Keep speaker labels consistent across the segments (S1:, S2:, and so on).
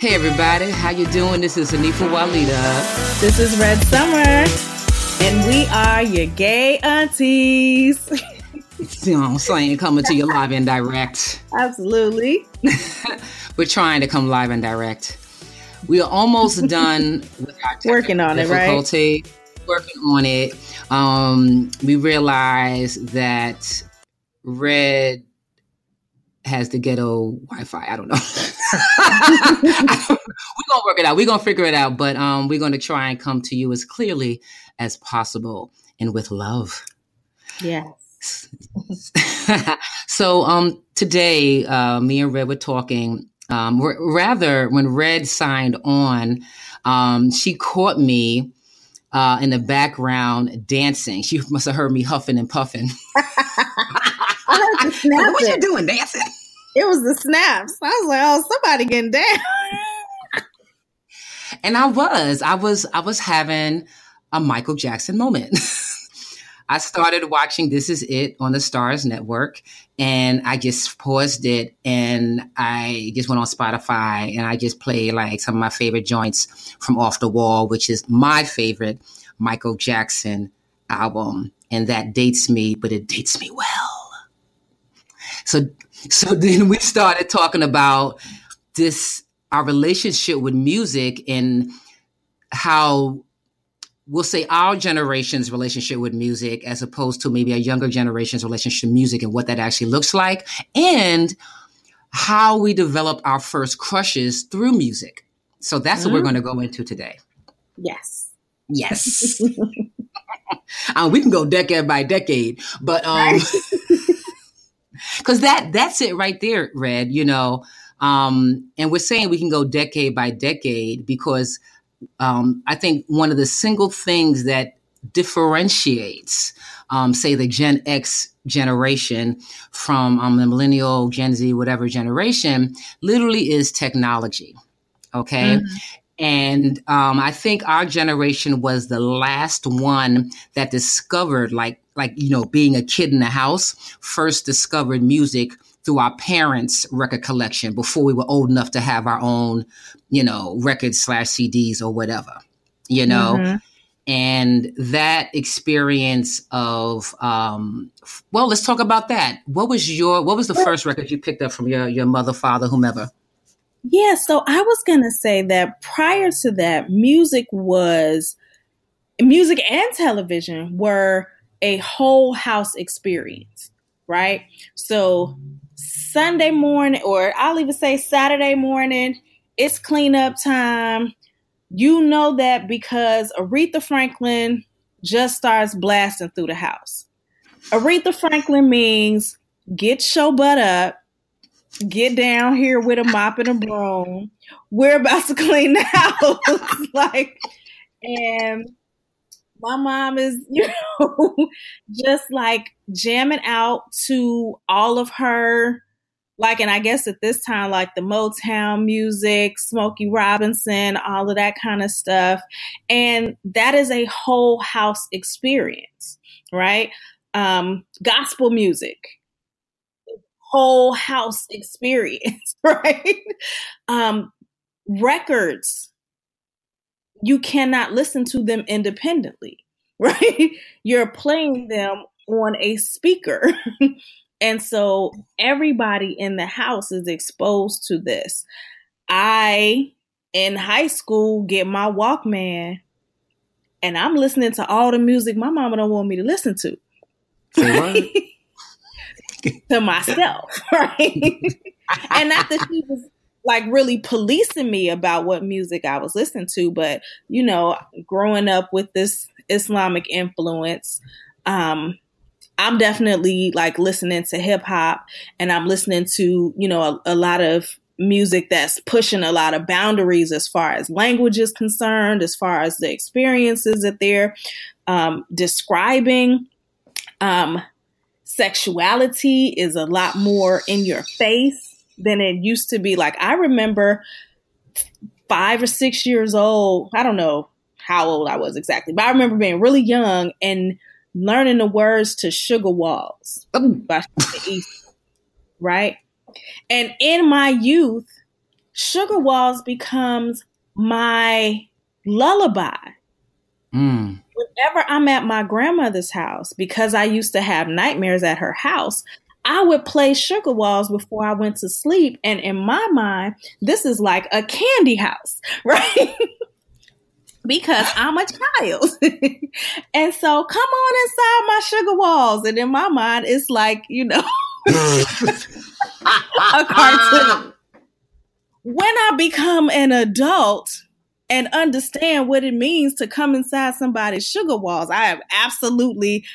S1: Hey everybody, how you doing? This is Hanifa Walidah.
S2: This is Red Summer, and we are your gay aunties.
S1: you know what I'm saying? Coming to you live and direct.
S2: Absolutely.
S1: We're trying to come live and direct. We are almost done with our
S2: working on it, right?
S1: Working on it. Um, we realize that Red has the ghetto Wi-Fi. I don't know. we're gonna work it out. We're gonna figure it out. But um, we're gonna try and come to you as clearly as possible and with love.
S2: Yes.
S1: so um, today, uh, me and Red were talking. Um, r- rather, when Red signed on, um, she caught me uh, in the background dancing. She must have heard me huffing and puffing. what you doing, dancing?
S2: It was the snaps. I was like, oh, somebody getting down.
S1: and I was, I was, I was having a Michael Jackson moment. I started watching This Is It on the Starz Network and I just paused it and I just went on Spotify and I just played like some of my favorite joints from Off the Wall, which is my favorite Michael Jackson album. And that dates me, but it dates me well. So, so then we started talking about this, our relationship with music and how we'll say our generation's relationship with music as opposed to maybe a younger generation's relationship to music and what that actually looks like and how we develop our first crushes through music. So that's mm-hmm. what we're mm-hmm. going to go into today.
S2: Yes.
S1: Yes. um, we can go decade by decade, but um cuz that that's it right there, Red, you know. Um and we're saying we can go decade by decade because um, I think one of the single things that differentiates, um, say, the Gen X generation from um, the millennial, Gen Z, whatever generation, literally is technology. Okay. Mm-hmm. And um, I think our generation was the last one that discovered, like, like you know, being a kid in the house, first discovered music through our parents' record collection before we were old enough to have our own, you know, records slash CDs or whatever, you know. Mm-hmm. And that experience of, um, well, let's talk about that. What was your, what was the first record you picked up from your your mother, father, whomever?
S2: Yeah, so I was gonna say that prior to that, music was music and television were a whole house experience, right? So Sunday morning, or I'll even say Saturday morning, it's cleanup time. You know that because Aretha Franklin just starts blasting through the house. Aretha Franklin means get your butt up, get down here with a mop and a broom. We're about to clean the house. like, and my mom is, you know, just like jamming out to all of her like and i guess at this time like the motown music smokey robinson all of that kind of stuff and that is a whole house experience right um gospel music whole house experience right um records you cannot listen to them independently right you're playing them on a speaker And so everybody in the house is exposed to this. I, in high school, get my Walkman and I'm listening to all the music my mama don't want me to listen to. to myself, right? and not that she was like really policing me about what music I was listening to, but you know, growing up with this Islamic influence, um, I'm definitely like listening to hip hop and I'm listening to, you know, a, a, lot of music that's pushing a lot of boundaries as far as language is concerned, as far as the experiences that they're um, describing. Um, sexuality is a lot more in your face than it used to be. Like, I remember five or six years old, I don't know how old I was exactly, but I remember being really young and learning the words to Sugar Walls by Easton, right? And in my youth, Sugar Walls becomes my lullaby. Mm. Whenever I'm at my grandmother's house, because I used to have nightmares at her house, I would play Sugar Walls before I went to sleep. And in my mind, this is like a candy house, right? because I'm a child. and so come on inside my Sugar Walls. And in my mind, it's like, you know, a cartoon. When I become an adult, and understand what it means to come inside somebody's sugar walls. I am absolutely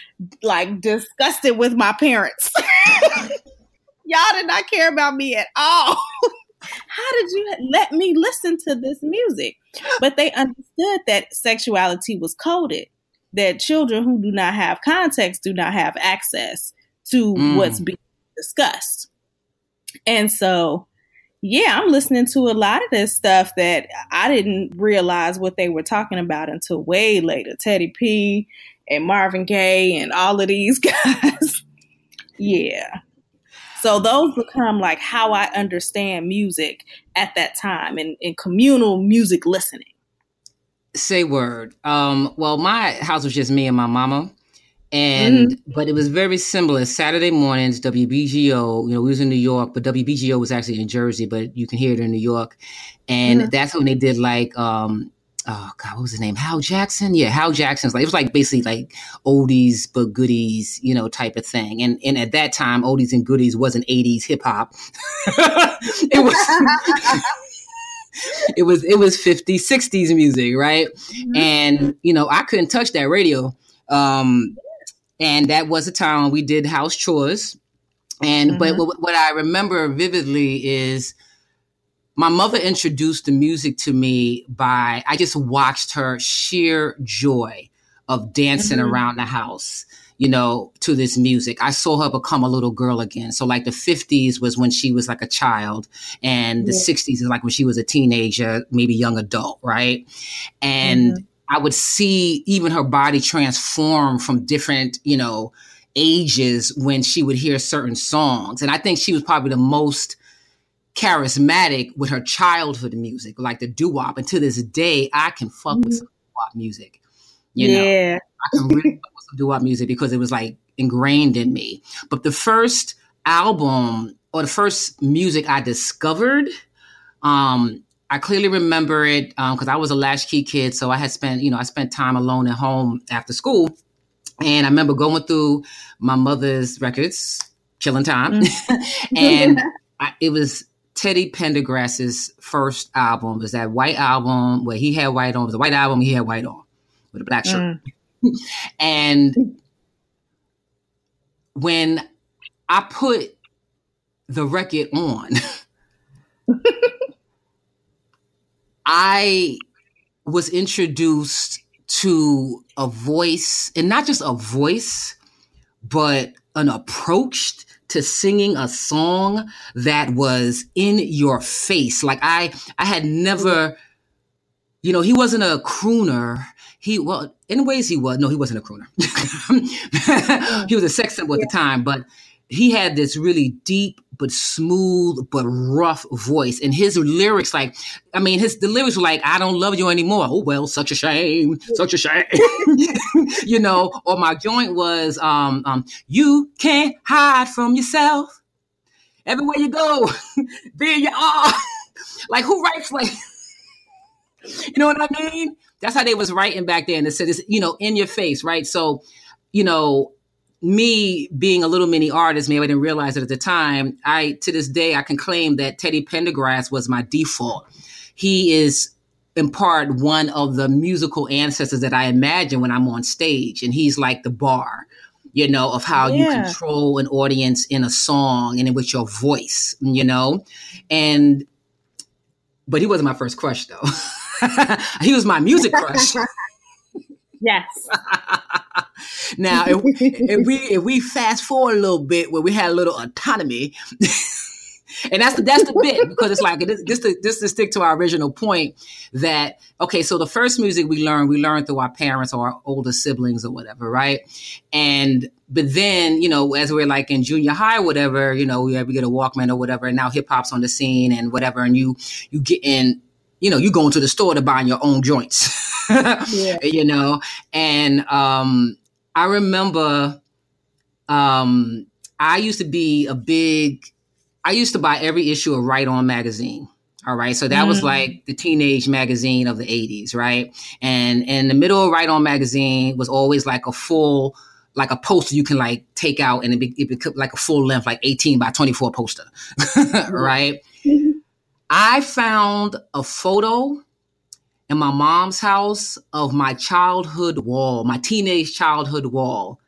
S2: like disgusted with my parents. Y'all did not care about me at all. How did you let me listen to this music? But they understood that sexuality was coded, that children who do not have context do not have access to mm. what's being discussed. And so yeah, I'm listening to a lot of this stuff that I didn't realize what they were talking about until way later. Teddy P and Marvin Gaye and all of these guys. yeah. So those become like how I understand music at that time and, and communal music listening.
S1: Say word. Um, well, my house was just me and my mama and mm-hmm. but it was very similar. Saturday mornings, WBGO. You know, we was in New York, but WBGO was actually in Jersey, but you can hear it in New York, and mm-hmm. that's when they did like. um Oh God, what was his name? Hal Jackson. Yeah, Hal Jackson's like it was like basically like oldies but goodies, you know, type of thing. And and at that time, oldies and goodies wasn't '80s hip hop. it was. it was it was 50s 60s music right mm-hmm. and you know i couldn't touch that radio um and that was a time when we did house chores. And mm-hmm. but what, what I remember vividly is my mother introduced the music to me by I just watched her sheer joy of dancing mm-hmm. around the house, you know, to this music. I saw her become a little girl again. So like the 50s was when she was like a child and the yeah. 60s is like when she was a teenager, maybe young adult, right? And mm-hmm. I would see even her body transform from different, you know, ages when she would hear certain songs. And I think she was probably the most charismatic with her childhood music, like the doo wop. And to this day, I can fuck with some doo wop music. You yeah. know, I can really fuck with some doo wop music because it was like ingrained in me. But the first album or the first music I discovered, um, I clearly remember it because um, I was a latchkey kid, so I had spent, you know, I spent time alone at home after school, and I remember going through my mother's records, killing time, mm. and I, it was Teddy Pendergrass's first album. It was that white album where he had white on. It was a white album. He had white on with a black shirt, mm. and when I put the record on. I was introduced to a voice, and not just a voice, but an approach to singing a song that was in your face. Like I, I had never, you know, he wasn't a crooner. He well, in ways he was. No, he wasn't a crooner. he was a sex symbol at the time, but he had this really deep but smooth but rough voice. And his lyrics like i mean his the lyrics were like i don't love you anymore. Oh well such a shame such a shame. You know or my joint was um, um you can't hide from yourself. Everywhere you go there you are. Like who writes like you know what i mean? That's how they was writing back then. It said it's you know in your face right? So you know me being a little mini artist, maybe I didn't realize it at the time. I to this day I can claim that Teddy Pendergrass was my default. He is in part one of the musical ancestors that I imagine when I'm on stage, and he's like the bar, you know, of how yeah. you control an audience in a song and with your voice, you know, and but he wasn't my first crush though. he was my music crush.
S2: yes.
S1: now, if, if, we if we fast forward a little bit where we had a little autonomy, and that's the that's the bit because it's like this to this to stick to our original point that okay, so the first music we learned we learned through our parents or our older siblings or whatever, right? And but then you know as we're like in junior high, or whatever, you know, we, we get a Walkman or whatever, and now hip hop's on the scene and whatever, and you you get in you know, you go into the store to buy your own joints, yeah. you know, and um, I remember um, I used to be a big, I used to buy every issue of Right On magazine. All right. So that mm. was like the teenage magazine of the 80s, right? And in the middle of Right On magazine was always like a full, like a poster you can like take out and it, be, it become like a full length, like 18 by 24 poster, right? Mm-hmm. I found a photo in my mom's house of my childhood wall, my teenage childhood wall.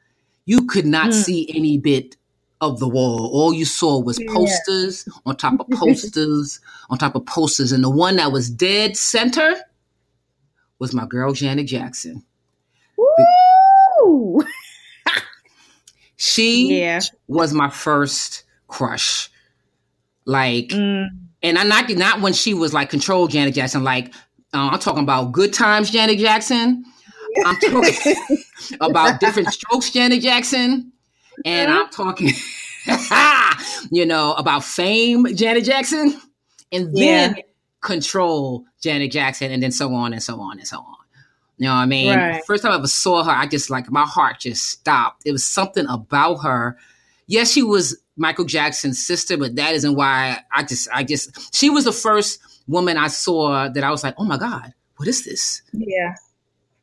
S1: You could not mm. see any bit of the wall. All you saw was posters yeah. on top of posters on top of posters. And the one that was dead center was my girl Janet Jackson. Woo! she yeah. was my first crush. Like mm and I'm not not when she was like control Janet Jackson. Like uh, I'm talking about good times Janet Jackson. I'm talking about different strokes Janet Jackson, and I'm talking, you know, about fame Janet Jackson, and then yeah. control Janet Jackson, and then so on and so on and so on. You know what I mean? Right. First time I ever saw her, I just like my heart just stopped. It was something about her. Yes, she was Michael Jackson's sister, but that isn't why I just I just she was the first woman I saw that I was like, oh my God, what is this?
S2: Yeah.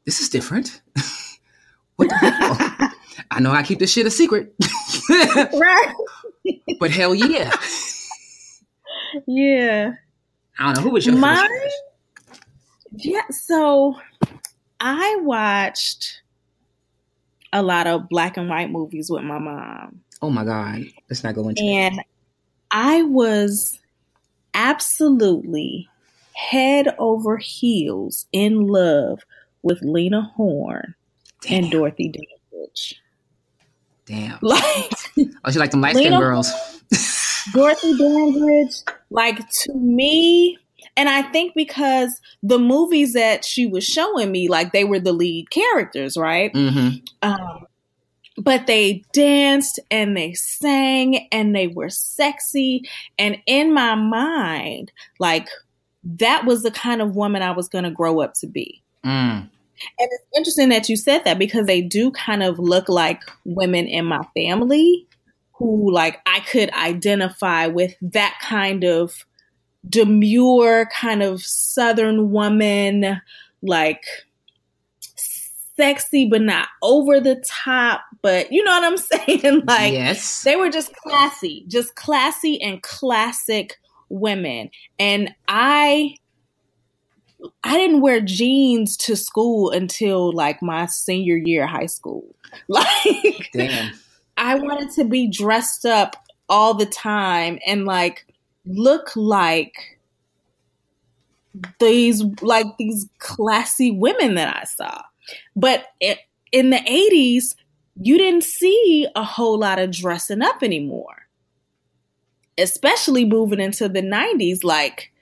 S1: This is different. what the hell? I know I keep this shit a secret. right. But hell yeah.
S2: Yeah.
S1: I don't know who was your
S2: My, Yeah, so I watched a lot of black and white movies with my mom.
S1: Oh my God. Let's not go into it.
S2: And I was absolutely head over heels in love with Lena Horne Damn. and Dorothy Dandridge.
S1: Damn. Like Oh, she like them light skinned girls.
S2: Dorothy Dandridge, like to me, and I think because the movies that she was showing me, like they were the lead characters, right? Mm-hmm. Um, but they danced and they sang and they were sexy. And in my mind, like that was the kind of woman I was going to grow up to be. Mm. And it's interesting that you said that because they do kind of look like women in my family who, like, I could identify with that kind of demure, kind of Southern woman, like sexy but not over the top but you know what i'm saying like yes they were just classy just classy and classic women and i i didn't wear jeans to school until like my senior year of high school like Damn. i wanted to be dressed up all the time and like look like these like these classy women that I saw. But in the 80s, you didn't see a whole lot of dressing up anymore. Especially moving into the 90s, like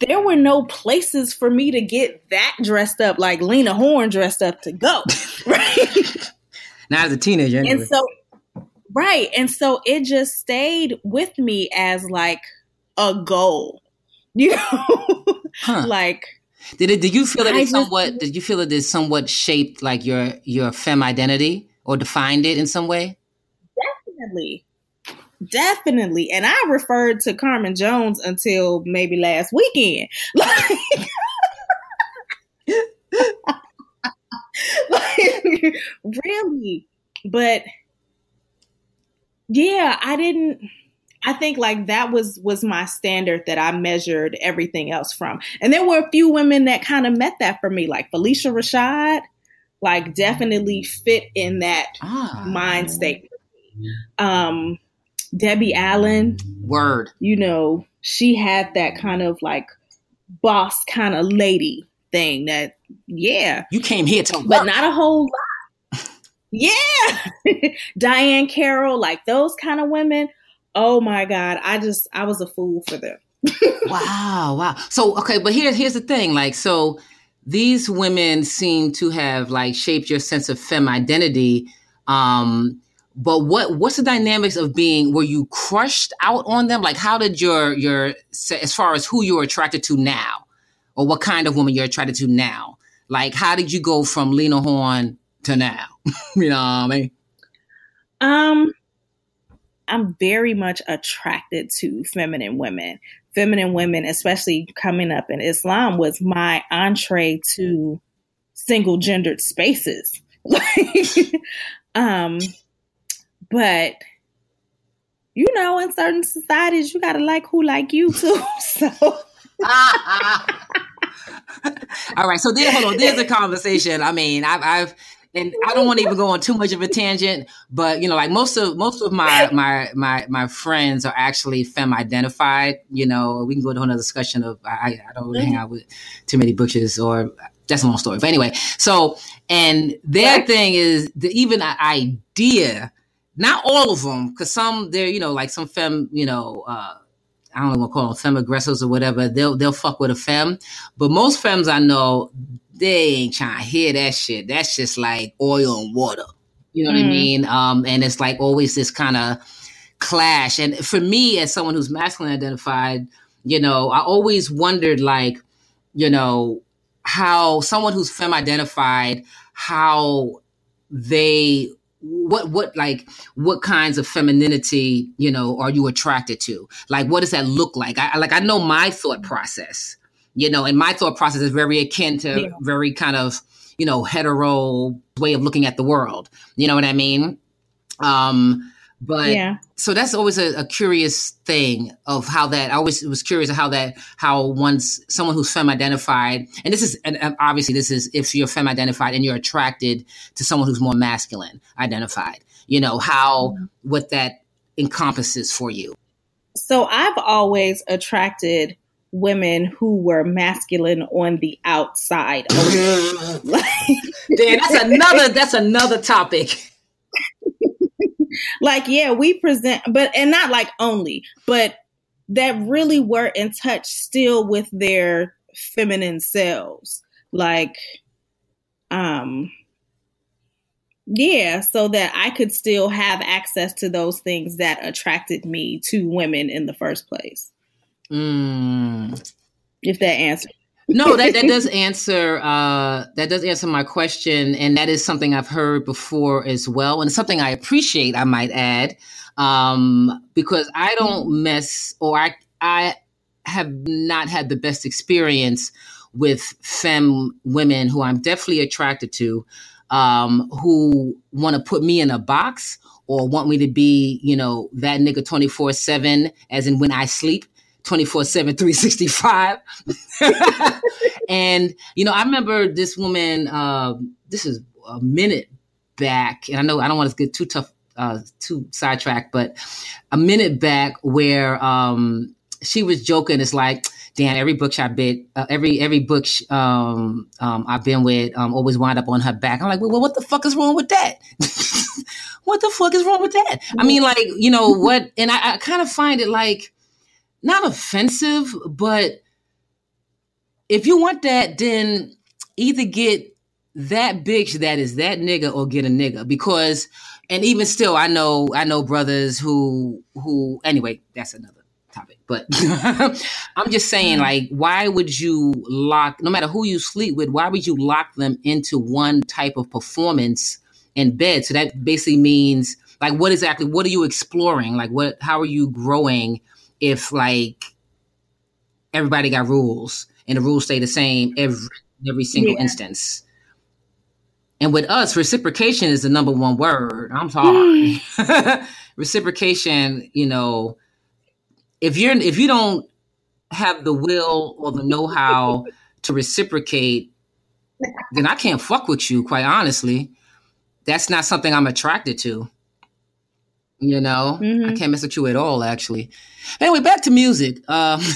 S2: there were no places for me to get that dressed up like Lena Horne dressed up to go. Right.
S1: Not as a teenager. Anyway.
S2: And so right. And so it just stayed with me as like a goal. You know? Huh. like
S1: did it? Did you feel that it somewhat? Did you feel that it somewhat shaped like your your femme identity or defined it in some way?
S2: Definitely, definitely. And I referred to Carmen Jones until maybe last weekend. Like, like really, but yeah, I didn't. I think like that was was my standard that I measured everything else from. And there were a few women that kind of met that for me, like Phylicia Rashad, like definitely fit in that ah. mind state. Um, Debbie Allen,
S1: word,
S2: you know, she had that kind of like boss kind of lady thing that yeah,
S1: you came here to,
S2: but not a whole lot. yeah, Diahann Carroll, like those kind of women oh my god, I just I was a fool for them.
S1: wow, wow. So okay, but here's here's the thing. Like, so these women seem to have like shaped your sense of femme identity. Um, but what what's the dynamics of being? Were you crushed out on them? Like, how did your your as far as who you're attracted to now, or what kind of woman you're attracted to now? Like, how did you go from Lena Horne to now? you know what I mean?
S2: Um, I'm very much attracted to feminine women. Feminine women, especially coming up in Islam, was my entree to single gendered spaces. Um, but you know, in certain societies, you gotta like who like you too. So.
S1: All right, so there, hold on. There's a conversation. I mean, I've, I've and I don't want to even go on too much of a tangent, but you know, like most of most of my my my my friends are actually femme identified. You know, we can go into another discussion of I, I don't really hang out with too many butches or that's a long story. But anyway, so and their thing is the even idea, not all of them, because some they're you know like some femme, you know. uh I don't know what to call them femme aggressors or whatever. They'll they'll fuck with a femme, but most femmes I know they ain't trying to hear that shit. That's just like oil and water. You know mm. what I mm. mean? Um, and it's like always this kind of clash. And for me, as someone who's masculine identified, you know, I always wondered like, you know, how someone who's femme identified, how they what what like what kinds of femininity you know are you attracted to like what does that look like i like i know my thought process you know, and my thought process is very akin to yeah. very kind of, you know, hetero way of looking at the world. You know what I mean? Um, but yeah. so that's always a, a, curious thing of how that I always was curious of how that how once someone who's femme identified and this is and obviously this is if you're femme identified and you're attracted to someone who's more masculine identified you know how mm-hmm. what that encompasses for you
S2: so I've always attracted women who were masculine on the outside.
S1: like, Damn, that's another that's another topic.
S2: like, yeah, we present but and not like only, but that really were in touch still with their feminine selves. Like um yeah, so that I could still have access to those things that attracted me to women in the first place. Mm. If that answers.
S1: no, that, that does answer uh, that does answer my question, and that is something I've heard before as well, and something I appreciate. I might add, um, because I don't mess, or I I have not had the best experience with femme women who I'm definitely attracted to, um, who want to put me in a box or want me to be, you know, that nigga 24 7, as in when I sleep. 24 7, 365. and, you know, I remember this woman, uh, this is a minute back, and I know I don't want to get too tough, uh, too sidetracked, but a minute back where um, she was joking. It's like, damn, every book I bit, uh, every every book um, um, I've been with um, always wind up on her back. I'm like, well, what the fuck is wrong with that? what the fuck is wrong with that? I mean, like, you know what? And I, I kind of find it like, not offensive, but if you want that, then either get that bitch that is that nigga or get a nigga because and even still I know I know brothers who who anyway, that's another topic. But I'm just saying mm. like why would you lock no matter who you sleep with, why would you lock them into one type of performance in bed? So that basically means like what exactly what are you exploring? Like what how are you growing if like everybody got rules and the rules stay the same every every single yeah. instance. And with us, reciprocation is the number one word. I'm sorry. reciprocation, you know, if you're if you don't have the will or the know-how to reciprocate, then I can't fuck with you, quite honestly. That's not something I'm attracted to. You know, mm-hmm. I can't mess with you at all, actually. Anyway, back to music. Um,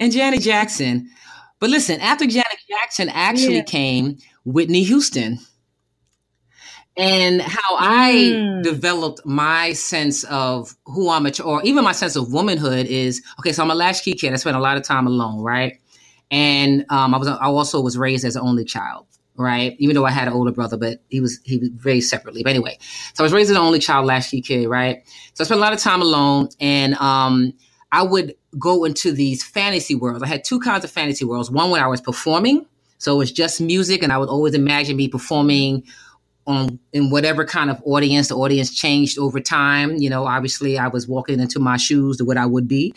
S1: and Janet Jackson. But listen, after Janet Jackson actually yeah. came Whitney Houston. and how I mm. developed my sense of who I'm, a, or even my sense of womanhood is okay. So I'm a latchkey kid. I spent a lot of time alone, right? And um, I was, I also was raised as an only child, right? Even though I had an older brother, but he was he was raised separately. But anyway, so I was raised as an only child, latchkey kid, right? So I spent a lot of time alone, and um, I would go into these fantasy worlds. I had two kinds of fantasy worlds. One when I was performing, so it was just music, and I would always imagine me performing on in whatever kind of audience. The audience changed over time. You know, obviously I was walking into my shoes to what I would be.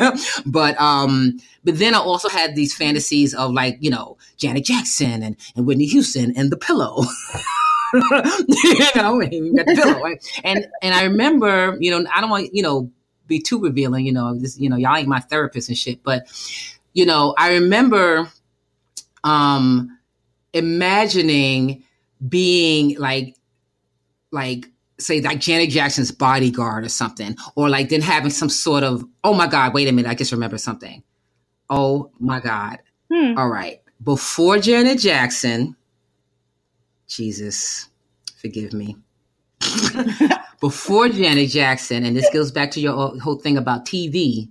S1: but um but then I also had these fantasies of like, you know, Janet Jackson and, and Whitney Houston and the pillow. you know, you got the pillow, right? And and I remember, you know, I don't want, you know, be too revealing, you know, this, you know, y'all ain't my therapist and shit, but you know, I remember um imagining being like like say like Janet Jackson's bodyguard or something, or like then having some sort of oh my god, wait a minute, I just remember something. Oh my god. Hmm. All right. Before Janet Jackson, Jesus, forgive me. Before Janet Jackson, and this goes back to your whole thing about TV.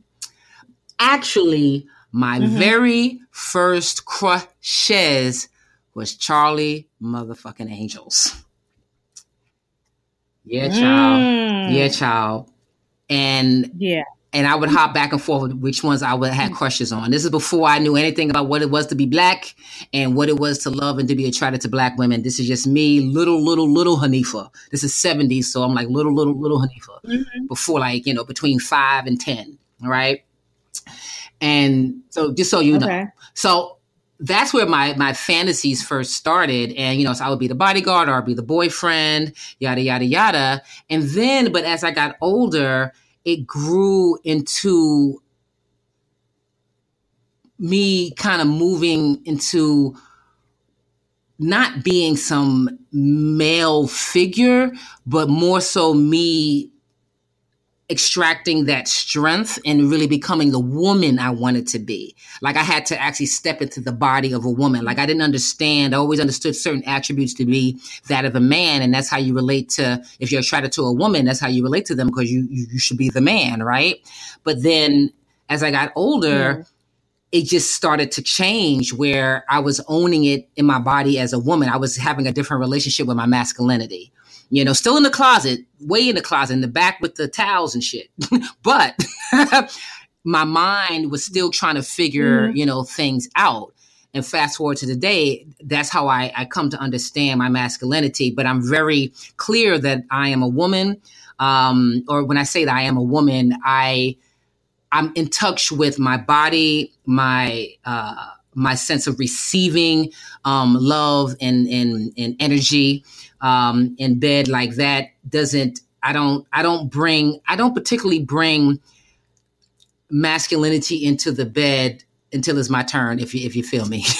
S1: Actually, my mm-hmm. very first crushes was Charlie motherfucking Angels. Yeah, child. Mm. Yeah, child. And
S2: yeah.
S1: And I would hop back and forth with which ones I would have mm. crushes on. This is before I knew anything about what it was to be black and what it was to love and to be attracted to black women. This is just me, little, little, little Hanifa. This is 70s, so I'm like little, little, little Hanifa. Mm-hmm. Before like, you know, between five and ten. Right. And so just so you okay. know. So that's where my my fantasies first started. And you know so i would be the bodyguard or i'd be the boyfriend yada yada yada. And then but as i got older it grew into me kind of moving into not being some male figure but more so me extracting that strength and really becoming the woman I wanted to be. Like I had to actually step into the body of a woman. Like I didn't understand. I always understood certain attributes to be that of a man. And that's how you relate to, if you're attracted to a woman, that's how you relate to them because you, you, you, should be the man, right? But then as I got older, mm. it just started to change where I was owning it in my body as a woman. I was having a different relationship with my masculinity you know, still in the closet, way in the closet, in the back with the towels and shit. but my mind was still trying to figure, mm-hmm. you know, things out. And fast forward to today, that's how I, I come to understand my masculinity. But I'm very clear that I am a woman. Um, or when I say that I am a woman, I I'm in touch with my body, my uh, my sense of receiving um, love and, and and energy um, in bed like that doesn't I don't I don't bring I don't particularly bring masculinity into the bed until it's my turn if you if you feel me.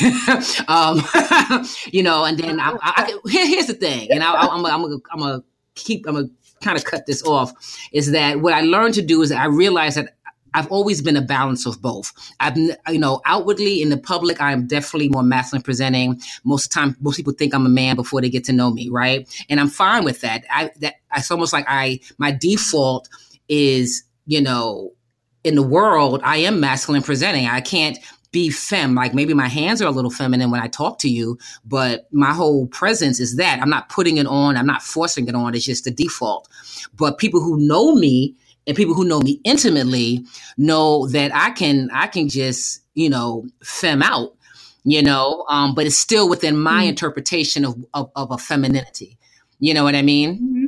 S1: Um, you know and then I, I, I, here's the thing and I, I'm I'm I'm I'm gonna keep I'm gonna kind of cut this off is that what I learned to do is I realized that I've always been a balance of both. I've, you know, outwardly in the public, I'm definitely more masculine presenting. Most time, most people think I'm a man before they get to know me, right? And I'm fine with that. I, that, it's almost like I, my default is, you know, in the world, I am masculine presenting. I can't be fem. Like maybe my hands are a little feminine when I talk to you, but my whole presence is that. I'm not putting it on. I'm not forcing it on. It's just the default. But people who know me and people who know me intimately know that I can I can just you know fem out, you know, um, but it's still within my mm-hmm. interpretation of, of, of a femininity. You know what I mean? Mm-hmm.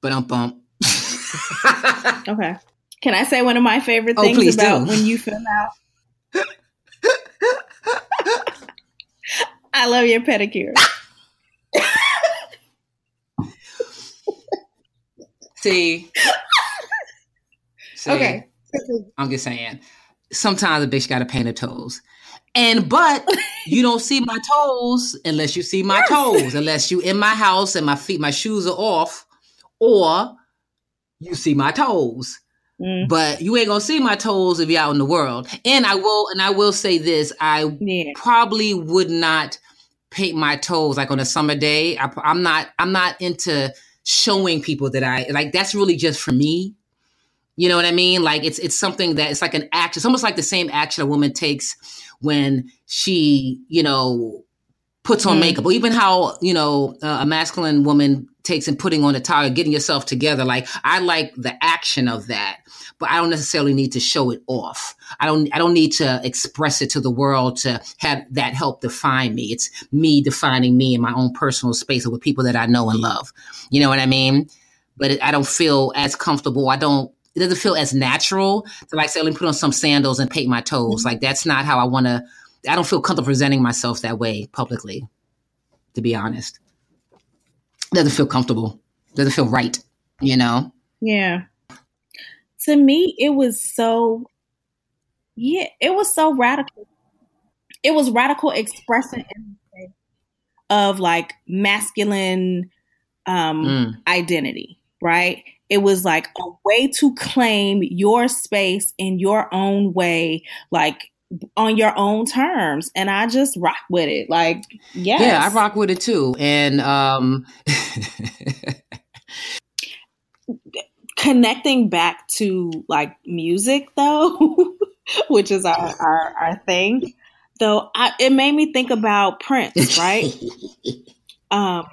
S1: But um bump.
S2: okay. Can I say one of my favorite oh, things about do. when you fem out? I love your pedicure.
S1: See, okay. I'm just saying. Sometimes a bitch got to paint her toes. And but you don't see my toes unless you see my yes. toes, unless you in my house and my feet, my shoes are off, or you see my toes. Mm. But you ain't gonna see my toes if you're out in the world. And I will, and I will say this: I yeah. probably would not paint my toes like on a summer day. I, I'm not I'm not into showing people that I like. That's really just for me. You know what I mean? Like it's it's something that it's like an action. It's almost like the same action a woman takes when she, you know, puts on mm. makeup, or even how you know uh, a masculine woman takes in putting on a tie, getting yourself together. Like I like the action of that, but I don't necessarily need to show it off. I don't. I don't need to express it to the world to have that help define me. It's me defining me in my own personal space with people that I know and love. You know what I mean? But it, I don't feel as comfortable. I don't it doesn't feel as natural to like say, let me put on some sandals and paint my toes. Mm-hmm. Like that's not how I want to I don't feel comfortable presenting myself that way publicly, to be honest. It doesn't feel comfortable. It doesn't feel right, you know?
S2: Yeah. To me, it was so, yeah, it was so radical. It was radical expressing of like masculine um, mm. identity, right? It was like a way to claim your space in your own way, like on your own terms and I just rock with it. Like, yes.
S1: Yeah, I rock with it too. And um
S2: connecting back to like music though, which is our, our, our thing. Though I, it made me think about Prince, right? um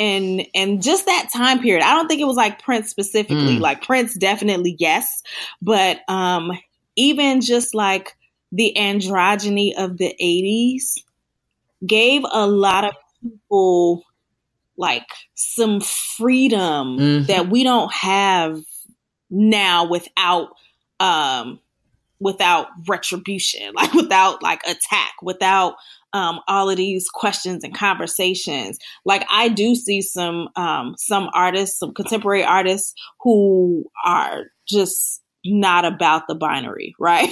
S2: and and just that time period. I don't think it was like Prince specifically. Mm. Like Prince definitely yes, but um even just like the androgyny of the 80s gave a lot of people like some freedom mm-hmm. that we don't have now without um without retribution like without like attack without um all of these questions and conversations like i do see some um some artists some contemporary artists who are just not about the binary, right?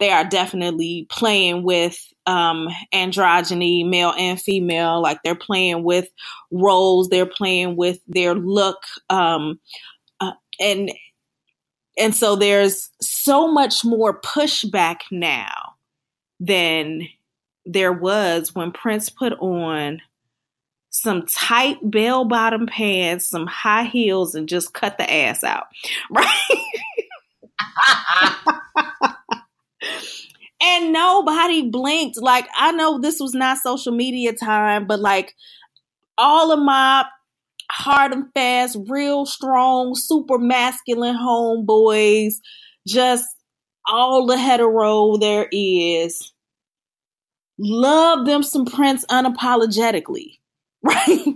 S2: they are definitely playing with um, androgyny, male and female. Like they're playing with roles, they're playing with their look, um, uh, and and so there's so much more pushback now than there was when Prince put on some tight bell bottom pants, some high heels, and just cut the ass out, right? and nobody blinked. Like, I know this was not social media time, but like all of my hard and fast, real strong, super masculine homeboys, just all the hetero there is. Love them some Prince unapologetically, right?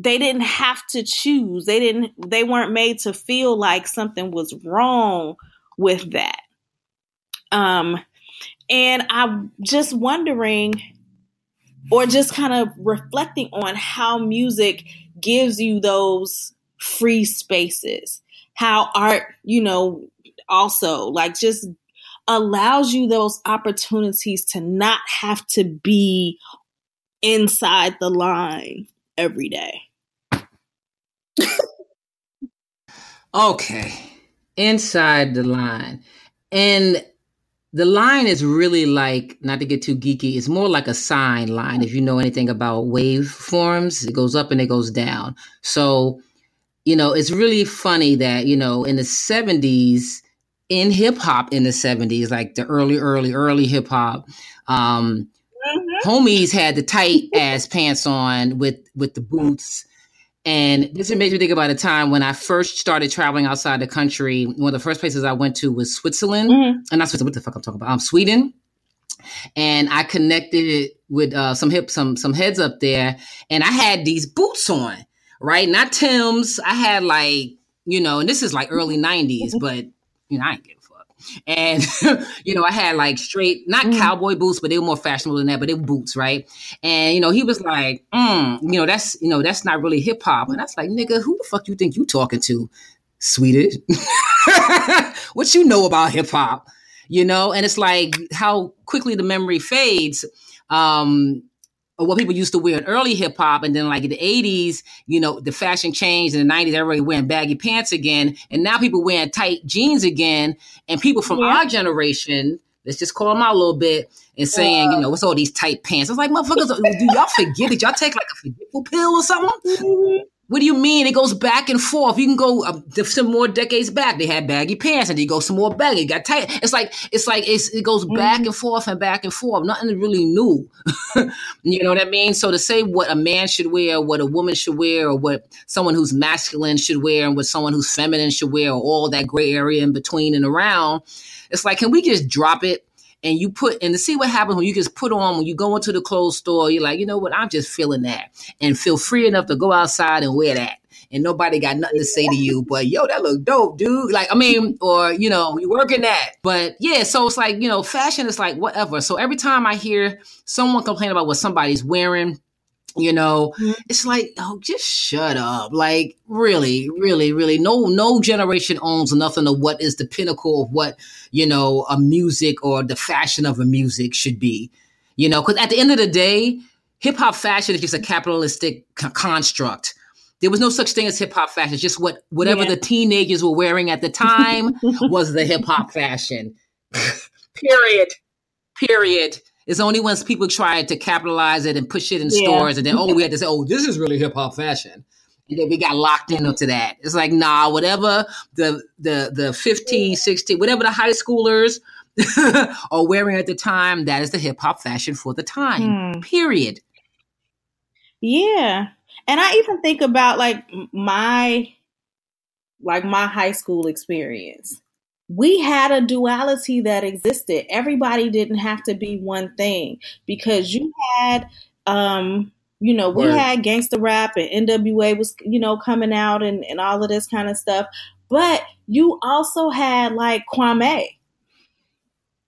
S2: they didn't have to choose. They didn't they weren't made to feel like something was wrong with that. Um and I'm just wondering or just kind of reflecting on how music gives you those free spaces. How art, you know, also like just allows you those opportunities to not have to be inside the line every day.
S1: okay. Inside the line. And the line is really like, not to get too geeky, it's more like a sine line. If you know anything about waveforms, it goes up and it goes down. So, you know, it's really funny that, you know, in the 70s, in hip hop in the 70s, like the early, early, early hip hop, um, mm-hmm. homies had the tight ass pants on with with the boots and this makes me think about a time when I first started traveling outside the country. One of the first places I went to was Switzerland. Mm-hmm. And not Switzerland, what the fuck I'm talking about? Um, Sweden. And I connected with uh, some hip, some some heads up there, and I had these boots on, right? Not Tim's. I had like, you know, and this is like early '90s, but you know, I ain't give and, you know, I had like straight, not mm. cowboy boots, but they were more fashionable than that, but they were boots, right? And, you know, he was like, mm, you know, that's, you know, that's not really hip hop. And I was like, nigga, who the fuck you think you talking to? sweetie? what you know about hip hop? You know, and it's like how quickly the memory fades. Um, what people used to wear in early hip hop, and then like in the '80s, you know, the fashion changed. In the '90s, everybody wearing baggy pants again, and now people wearing tight jeans again. And people from yeah. our generation, let's just call them out a little bit and saying, you know, what's all these tight pants? I was like, motherfuckers, do y'all forget? Did y'all take like a forgetful pill or something? Mm-hmm. What do you mean? It goes back and forth. You can go uh, some more decades back. They had baggy pants, and you go some more baggy. got tight. It's like it's like it's, it goes mm-hmm. back and forth and back and forth. Nothing really new. you know what I mean? So to say what a man should wear, what a woman should wear, or what someone who's masculine should wear, and what someone who's feminine should wear, or all that gray area in between and around, it's like can we just drop it? And you put and to see what happens when you just put on when you go into the clothes store you're like you know what? I'm just feeling that. And feel free enough to go outside and wear that. And nobody got nothing to say to you but yo that look dope dude. Like i mean or you know you working that. But yeah so it's like you know fashion is like whatever. So every time i hear someone complain about what somebody's wearing you know mm-hmm. it's like oh just shut up. Like really really really no no generation owns nothing of what is the pinnacle of what you know a music or the fashion of a music should be you know because at the end of the day hip-hop fashion is just a capitalistic c- construct. There was no such thing as hip-hop fashion. It's just what whatever yeah. the teenagers were wearing at the time was the hip-hop fashion. Period. Period it's only once people tried to capitalize it and push it in yeah. stores, and then oh, we had to say, oh, this is really hip hop fashion. And then we got locked into that. It's like, nah, whatever the the the 15, 16, whatever the high schoolers are wearing at the time, that is the hip hop fashion for the time. Hmm. Period.
S2: Yeah. And I even think about like my like my high school experience we had a duality that existed. Everybody didn't have to be one thing because you had, um, you know, we Word. had gangster rap and NWA was, you know, coming out and, and all of this kind of stuff. But you also had like Kwame,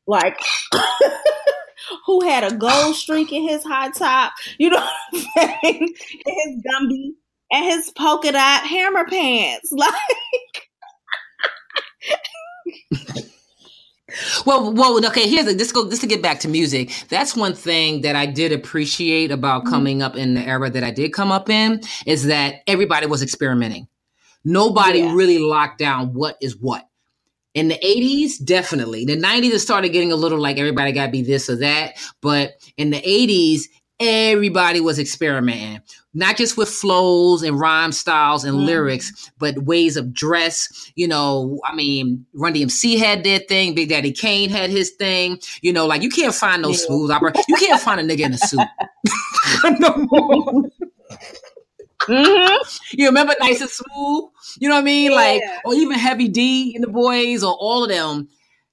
S2: like who had a gold streak in his high top, you know what I'm saying? his Gumby and his polka dot hammer pants. Like
S1: well, well, okay. Here's a, this go just to get back to music. That's one thing that I did appreciate about mm-hmm. coming up in the era that I did come up in is that everybody was experimenting. Nobody yeah. really locked down what is what. In the 80s, definitely. The 90s, it started getting a little like everybody got to be this or that. But in the 80s, everybody was experimenting, not just with flows and rhyme styles and mm. lyrics, but ways of dress. You know, I mean, Run DMC had their thing, Big Daddy Kane had his thing. You know, like you can't find no yeah. smooth opera. You can't find a nigga in a suit no more. Mm-hmm. You remember Nice and Smooth? You know what I mean? Yeah. Like, or even Heavy D and the boys, or all of them.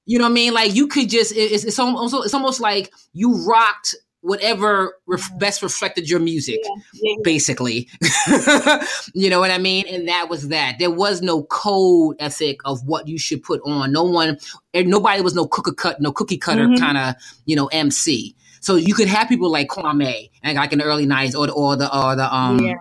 S1: You know what I mean? Like, you could just, it's, it's almost, it's almost like you rocked whatever ref- best reflected your music yeah, yeah, yeah. basically you know what i mean and that was that there was no code ethic of what you should put on no one nobody was no cookie cut no cookie cutter mm-hmm. kind of you know mc so you could have people like kwame and like in the early 90s or, or the or the um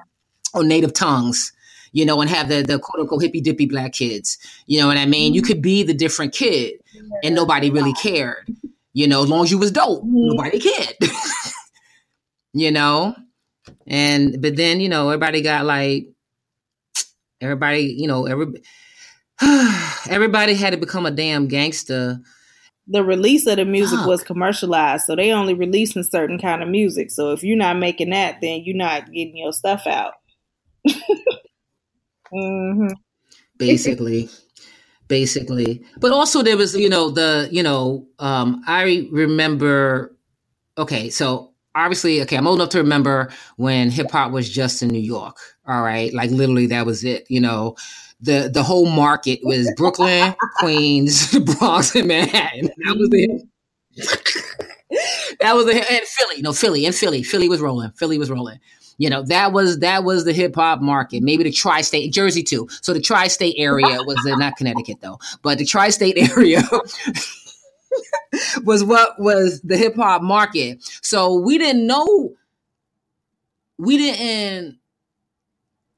S1: or native tongues you know, and have the the quote unquote hippy dippy black kids. You know what I mean? Mm-hmm. You could be the different kid, and nobody really cared. You know, as long as you was dope, mm-hmm. nobody cared. you know? And but then, you know, everybody got like everybody, you know, every everybody had to become a damn gangster.
S2: The release of the music Fuck. was commercialized, so they only releasing certain kind of music. So if you're not making that, then you're not getting your stuff out.
S1: mm-hmm. Basically basically. But also there was, you know, the, you know, um, I remember, okay, so obviously, okay, I'm old enough to remember when hip hop was just in New York. All right. Like literally that was it, you know. The the whole market was Brooklyn, Queens, Bronx, and Manhattan. That was it. that was the and Philly, no Philly and Philly. Philly was rolling. Philly was rolling. You know, that was that was the hip hop market. Maybe the tri-state Jersey too. So the tri-state area was uh, not Connecticut though, but the tri-state area was what was the hip hop market. So we didn't know we didn't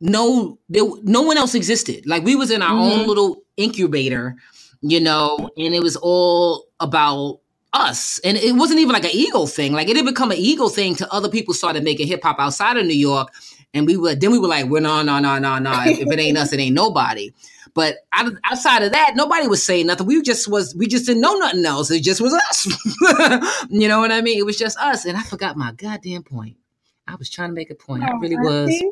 S1: know there, no one else existed. Like we was in our mm-hmm. own little incubator, you know, and it was all about us. And it wasn't even like an ego thing. Like it had become an ego thing to other people started making hip hop outside of New York. And we were then we were like, we're no, no, no, no, no. If, it ain't us, it ain't nobody. But outside of that, nobody was saying nothing. We just was we just didn't know nothing else. It just was us. you know what I mean? It was just us. And I forgot my goddamn point. I was trying to make a point. I really was.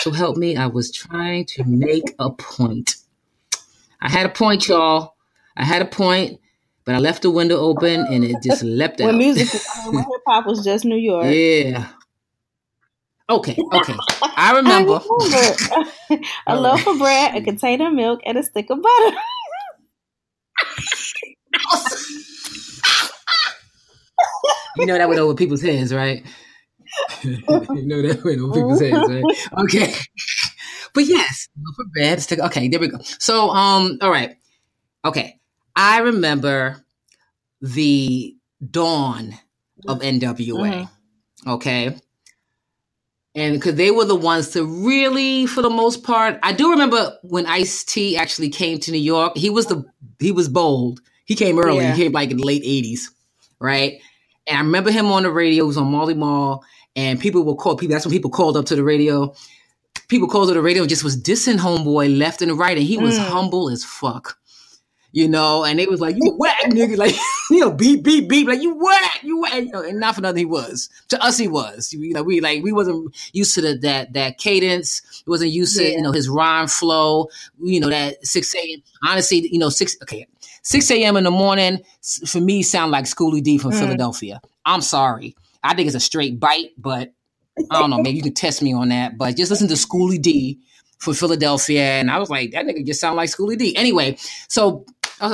S1: So help me. I was trying to make a point. I had a point, y'all. I had a point, but I left the window open and it just leapt out.
S2: when music, when hip hop was just New York.
S1: Yeah. Okay, okay. I remember.
S2: I remember. a loaf of bread, a container of milk, and a stick of butter.
S1: you know that went over people's heads, right? you know that went over people's heads, right? Okay. But yes, loaf for bread, stick. Okay, there we go. So, um, all right. Okay. I remember the dawn of NWA. Mm-hmm. Okay and because they were the ones to really, for the most part, I do remember when Ice T actually came to New York. He was the he was bold. He came early. Yeah. He came like in the late '80s, right? And I remember him on the radio. He was on Marley Marl, and people would call people. That's when people called up to the radio. People called to the radio and just was dissing Homeboy left and right, and he was mm. humble as fuck you know, and they was like, you whack, nigga, like, you know, beep, beep, beep, like, you whack, you whack, you know, and not for nothing he was. To us, he was. You know, we like, we wasn't used to the, that, that cadence. We wasn't used yeah. to, you know, his rhyme flow, you know, that 6 a.m. Honestly, you know, 6, okay, 6 a.m. in the morning, for me, sound like Schoolie D from mm. Philadelphia. I'm sorry. I think it's a straight bite, but I don't know, maybe you can test me on that, but just listen to Schoolie D for Philadelphia. And I was like, that nigga just sound like Schoolie D. Anyway, so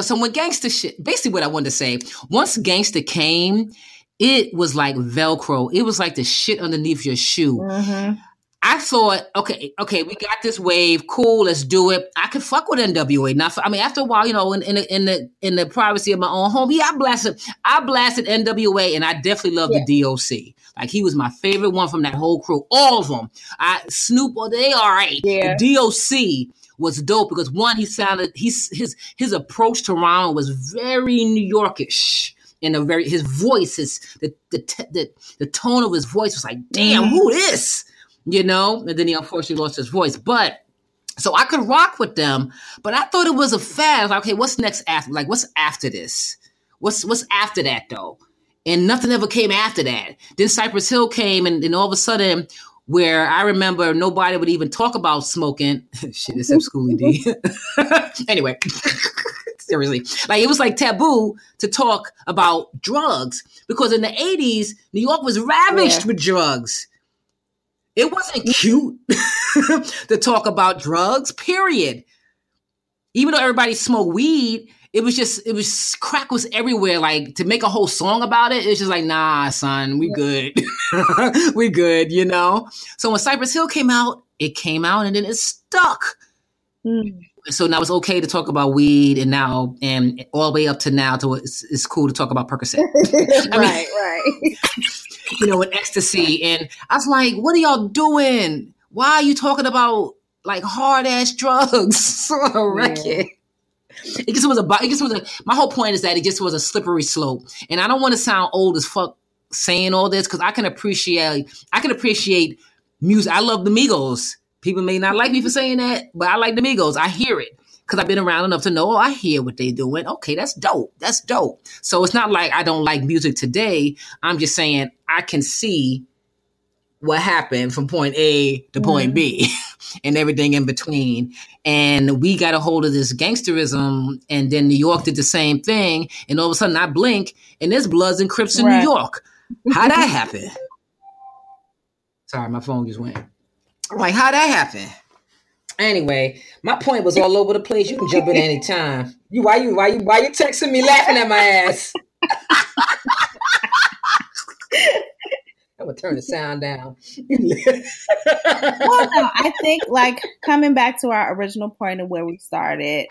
S1: so when gangster shit, basically what I wanted to say, once gangster came, it was like Velcro. It was like the shit underneath your shoe. Mm-hmm. I thought, okay, okay, we got this wave, cool, let's do it. I could fuck with NWA. Now, I mean, after a while, you know, in, in the in the in the privacy of my own home, yeah, I blasted, I blasted NWA, and I definitely loved yeah. the DOC. Like he was my favorite one from that whole crew, all of them. I Snoop, oh, they all right. Yeah. The DOC was dope because one, he sounded he's his his approach to rhyme was very New Yorkish. In a very his voice, his the the the, the tone of his voice was like, damn, mm-hmm. who this? You know? And then he unfortunately lost his voice. But so I could rock with them, but I thought it was a fad. Like, okay, what's next after? Like, what's after this? What's what's after that though? And nothing ever came after that. Then Cypress Hill came, and then all of a sudden, where I remember nobody would even talk about smoking. Shit, except Schoolie D. anyway, seriously, like it was like taboo to talk about drugs because in the '80s, New York was ravished yeah. with drugs. It wasn't cute to talk about drugs. Period. Even though everybody smoked weed, it was just it was crack was everywhere. Like to make a whole song about it, it's just like nah, son, we good, we good, you know. So when Cypress Hill came out, it came out and then it stuck. Mm. So now it's okay to talk about weed, and now and all the way up to now to it's, it's cool to talk about Percocet.
S2: right, mean, right.
S1: you know, with ecstasy, and I was like, "What are y'all doing? Why are you talking about like hard ass drugs on a record?" It just was a it just was a my whole point is that it just was a slippery slope. And i don't want to sound old as fuck saying all this because i can appreciate i can appreciate music i love the migos. People may not like me for saying that but i like the migos. I hear it because i've been around enough to know oh, i hear what they're doing. Okay that's dope that's dope. So it's not like i don't like music today. I'm just saying i can see what happened from point A to point mm. B and everything in between. And we got a hold of this gangsterism, and then New York did the same thing. And all of a sudden, I blink, and there's Bloods and Crips in right. New York. How'd that happen? Sorry, my phone just went. I'm like, how'd that happen? Anyway, my point was all over the place. You can jump in any time. You why you why you why you texting me laughing at my ass? I'm turn the sound down.
S2: well, no, I think like coming back to our original point of where we started,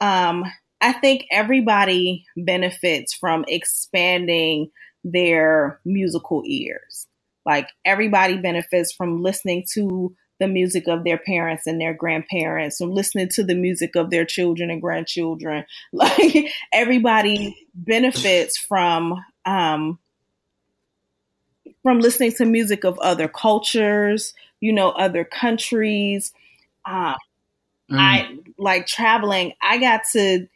S2: um, I think everybody benefits from expanding their musical ears. Like everybody benefits from listening to the music of their parents and their grandparents, from listening to the music of their children and grandchildren. Like everybody benefits from um, from listening to music of other cultures, you know, other countries. Uh, mm. I like traveling. I got to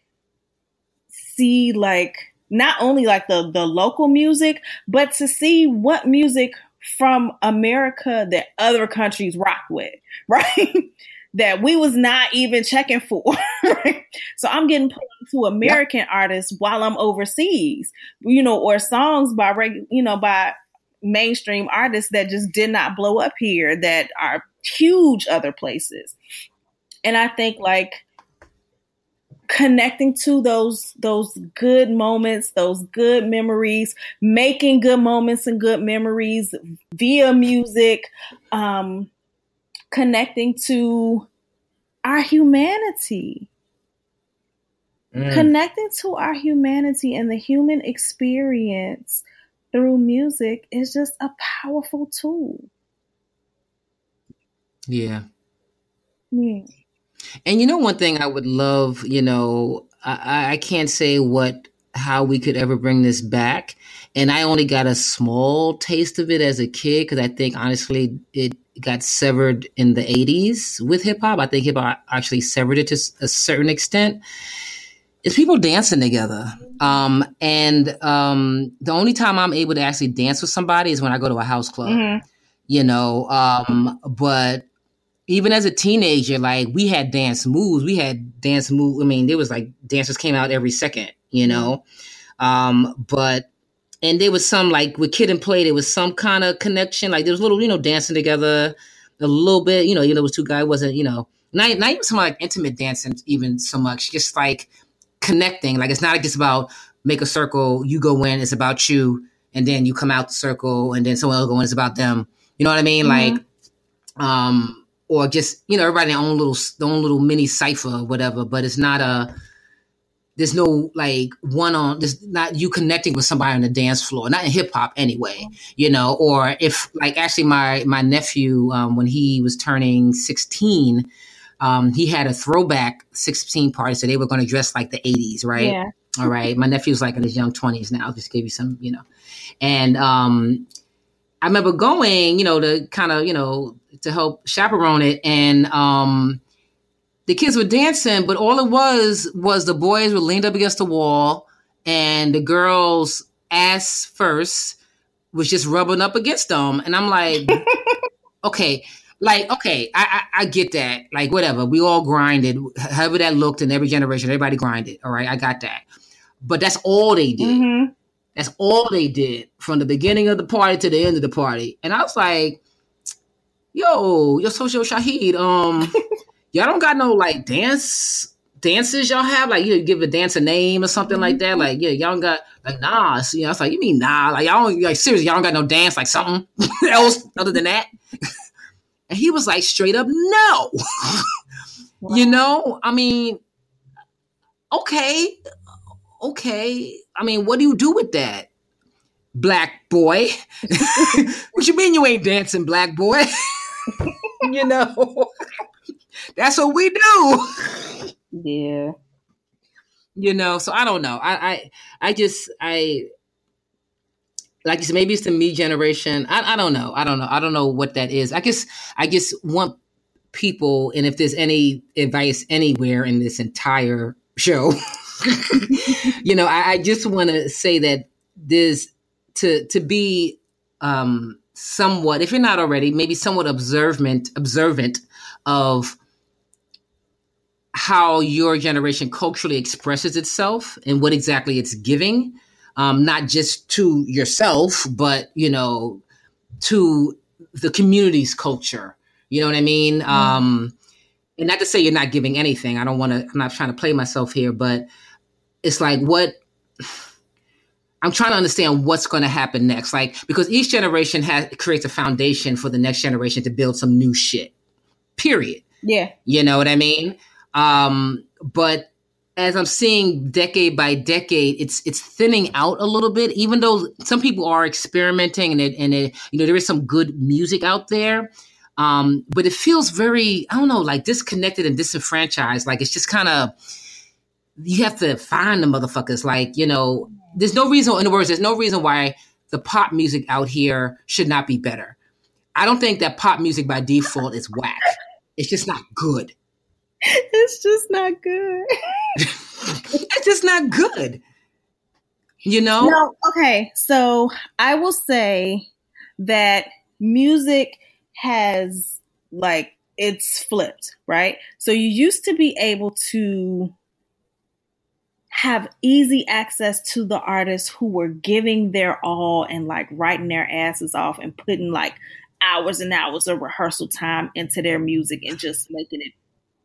S2: see like not only like the the local music, but to see what music from America that other countries rock with, right? that we was not even checking for. Right? So I'm getting put to American yep. artists while I'm overseas, you know, or songs by you know by mainstream artists that just did not blow up here that are huge other places. And I think like connecting to those those good moments, those good memories, making good moments and good memories via music, um, connecting to our humanity. Mm. Connecting to our humanity and the human experience through music is just a powerful tool.
S1: Yeah. Yeah. And you know, one thing I would love, you know, I, I can't say what, how we could ever bring this back. And I only got a small taste of it as a kid because I think honestly it got severed in the 80s with hip hop. I think hip hop actually severed it to a certain extent. It's people dancing together. Um, and um, the only time I'm able to actually dance with somebody is when I go to a house club. Mm-hmm. You know, um, but even as a teenager, like we had dance moves. We had dance moves. I mean, there was like dancers came out every second, you know. Um, but and there was some like with Kid and Play, there was some kind of connection. Like there was a little, you know, dancing together a little bit. You know, you know, it was two guys. Wasn't you know, not not even some like intimate dancing, even so much. Just like connecting. Like it's not just about make a circle, you go in. It's about you, and then you come out the circle, and then someone else go in. It's about them. You know what I mean? Mm-hmm. Like, um, or just you know everybody their own little their own little mini cipher or whatever. But it's not a there's no like one on there's not you connecting with somebody on the dance floor not in hip-hop anyway you know or if like actually my my nephew um, when he was turning 16 um, he had a throwback 16 party so they were going to dress like the 80s right? Yeah. all right. My nephew's like in his young 20s now. I'll just give you some you know. And um, i remember going you know to kind of you know to help chaperone it, and um, the kids were dancing, but all it was was the boys were leaned up against the wall, and the girls' ass first was just rubbing up against them, and I'm like, okay. Like okay, I, I, I get that. Like whatever, we all grinded, however that looked in every generation. Everybody grinded. All right, I got that. But that's all they did. Mm-hmm. That's all they did from the beginning of the party to the end of the party. And I was like, yo, your social Shahid, um, y'all don't got no like dance dances y'all have like you give a dance a name or something mm-hmm. like that like yeah y'all don't got like nah so, you know it's like you mean nah like y'all don't like seriously y'all don't got no dance like something else other than that and he was like straight up no wow. you know i mean okay okay i mean what do you do with that black boy what you mean you ain't dancing black boy you know, that's what we do.
S2: Yeah.
S1: You know, so I don't know. I, I, I just, I, like you said, maybe it's the me generation. I, I don't know. I don't know. I don't know what that is. I guess, I just want people, and if there's any advice anywhere in this entire show, you know, I, I just want to say that there's to to be um somewhat, if you're not already, maybe somewhat observant, observant of how your generation culturally expresses itself and what exactly it's giving, um, not just to yourself, but you know, to the community's culture. You know what I mean? Mm-hmm. Um, and not to say you're not giving anything. I don't want to. I'm not trying to play myself here, but it's like what I'm trying to understand what's going to happen next. Like, because each generation has creates a foundation for the next generation to build some new shit. Period.
S2: Yeah.
S1: You know what I mean? Um, but as I'm seeing decade by decade, it's it's thinning out a little bit. Even though some people are experimenting and it, and it, you know there is some good music out there, um, but it feels very I don't know like disconnected and disenfranchised. Like it's just kind of you have to find the motherfuckers. Like you know there's no reason, in other words, there's no reason why the pop music out here should not be better. I don't think that pop music by default is whack. It's just not good.
S2: It's just not good.
S1: it's just not good. You know?
S2: No, okay. So I will say that music has like it's flipped, right? So you used to be able to have easy access to the artists who were giving their all and like writing their asses off and putting like hours and hours of rehearsal time into their music and just making it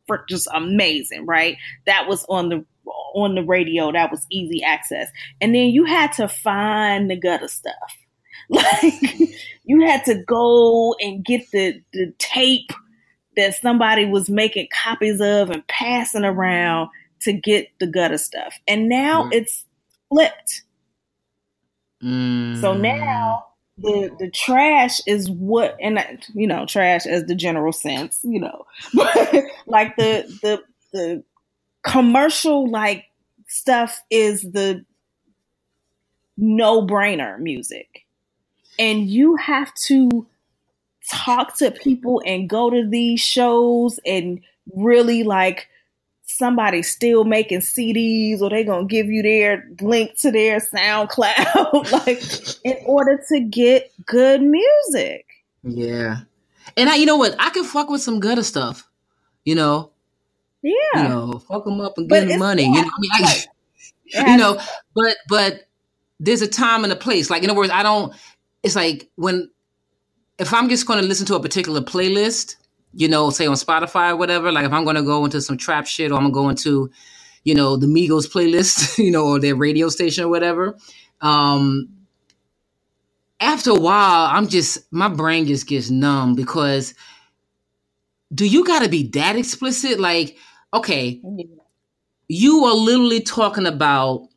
S2: for just amazing, right? That was on the on the radio, that was easy access. And then you had to find the gutter stuff. Like you had to go and get the the tape that somebody was making copies of and passing around to get the gutter stuff. And now mm. it's flipped. Mm. So now the the trash is what and uh, you know trash as the general sense you know. Like the the the commercial like stuff is the no brainer music. And you have to talk to people and go to these shows and really like somebody still making CDs or they're gonna give you their link to their SoundCloud, like in order to get good music.
S1: Yeah. And I, you know what? I can fuck with some gutter stuff, you know.
S2: Yeah.
S1: You know, fuck them up and get them money. You know, I mean, I, you know, but but there's a time and a place. Like in other words, I don't. It's like when if I'm just going to listen to a particular playlist, you know, say on Spotify or whatever, like if I'm going to go into some trap shit or I'm going to go into, you know, the Migos playlist, you know, or their radio station or whatever, um, after a while, I'm just, my brain just gets numb because do you got to be that explicit? Like, okay, you are literally talking about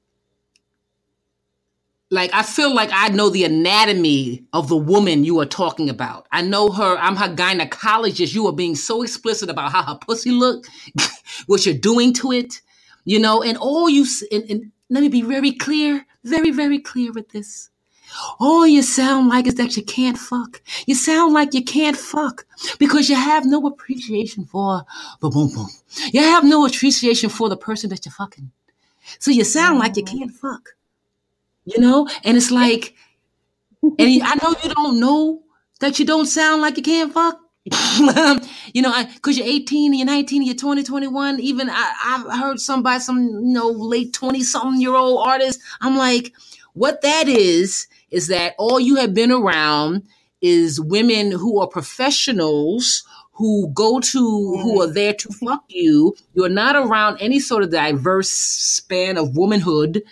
S1: like I feel like I know the anatomy of the woman you are talking about. I know her. I'm her gynecologist. You are being so explicit about how her pussy look, what you're doing to it, you know, and all you. And, and let me be very clear, very very clear with this. All you sound like is that you can't fuck. You sound like you can't fuck because you have no appreciation for boom boom boom. You have no appreciation for the person that you're fucking. So you sound like you can't fuck you know? And it's like, and I know you don't know that you don't sound like you can't fuck. you know, because you're 18 and you're 19 and you're 20, 21. Even I, I've heard somebody, some, you know, late 20 something year old artist. I'm like, what that is, is that all you have been around is women who are professionals who go to who mm. are there to fuck you. You're not around any sort of diverse span of womanhood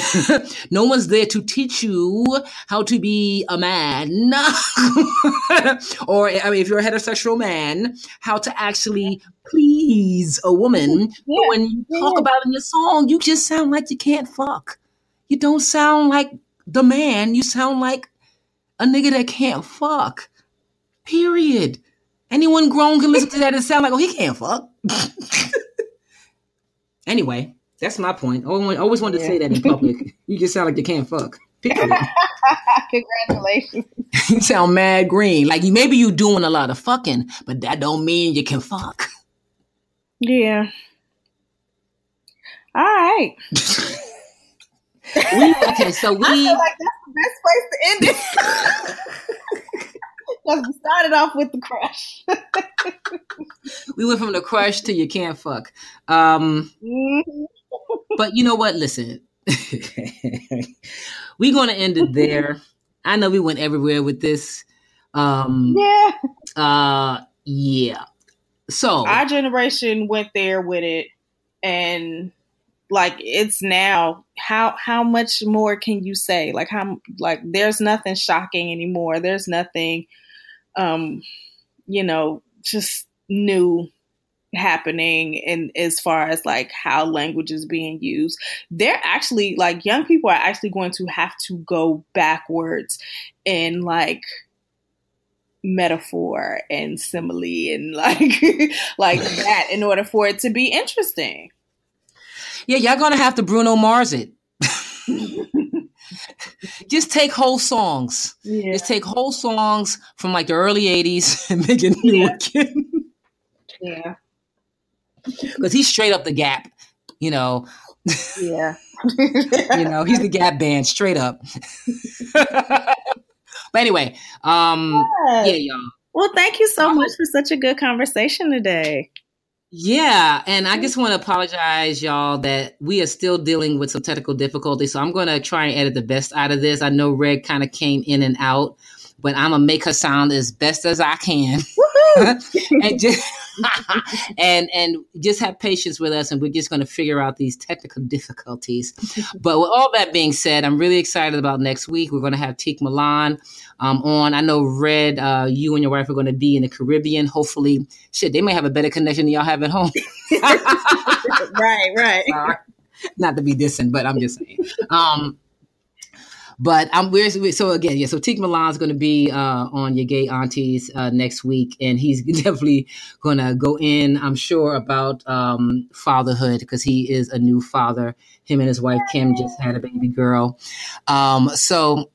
S1: no one's there to teach you how to be a man, or I mean, if you're a heterosexual man, how to actually please a woman. Yeah. But when you talk about it in your song, you just sound like you can't fuck. You don't sound like the man. You sound like a nigga that can't fuck. Period. Anyone grown can listen to that and sound like, oh, he can't fuck. anyway. That's my point. I always, wanted to yeah. say that in public. you just sound like you can't fuck.
S2: Congratulations.
S1: you sound mad green. Like you, maybe you doing a lot of fucking, but that don't mean you can fuck.
S2: Yeah. All right.
S1: we, okay, so we. I
S2: feel like that's the best place to end it. Because we started off with the crush.
S1: we went from the crush to you can't fuck. Um, mm-hmm but you know what? Listen, we're going to end it there. I know we went everywhere with this. Um,
S2: yeah.
S1: Uh, yeah. So
S2: our generation went there with it, and like it's now. How how much more can you say? Like how like there's nothing shocking anymore. There's nothing, um, you know, just new happening and as far as like how language is being used they're actually like young people are actually going to have to go backwards in like metaphor and simile and like like that in order for it to be interesting
S1: yeah y'all gonna have to bruno mars it just take whole songs. Yeah. Just take whole songs from like the early 80s and make it new yeah. again.
S2: yeah.
S1: Because he's straight up the gap, you know.
S2: Yeah.
S1: you know, he's the gap band straight up. but anyway, um yeah, y'all.
S2: Well, thank you so much for such a good conversation today.
S1: Yeah, and I just want to apologize, y'all, that we are still dealing with some technical difficulties. So I'm going to try and edit the best out of this. I know Red kind of came in and out, but I'm gonna make her sound as best as I can, and just and and just have patience with us, and we're just going to figure out these technical difficulties. but with all that being said, I'm really excited about next week. We're going to have Teak Milan um, on. I know Red, uh, you and your wife are going to be in the Caribbean. Hopefully, shit, they may have a better connection than y'all have at home.
S2: right, right. Uh,
S1: not to be dissing, but I'm just saying. Um, but I'm we're, so again, yeah. So Teak Milan's going to be uh, on your gay aunties uh, next week, and he's definitely going to go in. I'm sure about um, fatherhood because he is a new father. Him and his wife Kim just had a baby girl. Um, so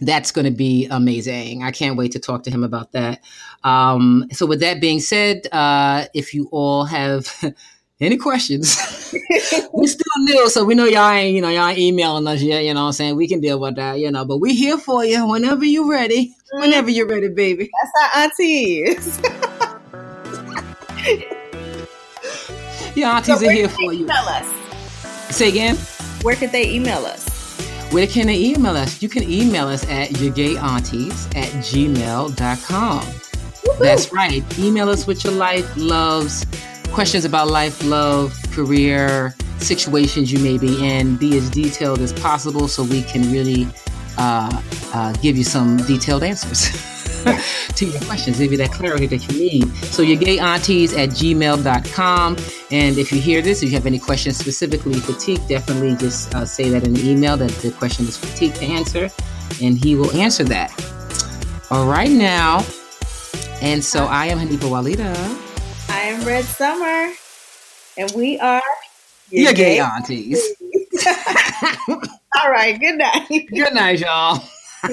S1: that's going to be amazing. I can't wait to talk to him about that. Um, so, with that being said, uh, if you all have any questions, we still new, so we know y'all ain't, you know, y'all ain't emailing us yet. You know, what I'm saying we can deal with that, you know. But we here for you whenever you're ready. Whenever you're ready, baby.
S2: That's our aunties.
S1: Your aunties so are here for you.
S2: Email us.
S1: Say again.
S2: Where could they email us?
S1: Where can they email us? You can email us at yourgayaunties at gmail.com. Woo-hoo. That's right. Email us with your life loves, questions about life, love, career, situations you may be in. Be as detailed as possible so we can really uh, uh, give you some detailed answers. to your questions, give you that clarity that you need. So your gay aunties at gmail.com. And if you hear this, if you have any questions specifically Teak, definitely just uh, say that in the email that the question is Teak to answer, and he will answer that. All right now. And so I am Hanifa Walidah.
S2: I am Red Summer. And we are
S1: your, your gay, gay aunties.
S2: All right. Good night.
S1: Good night, y'all.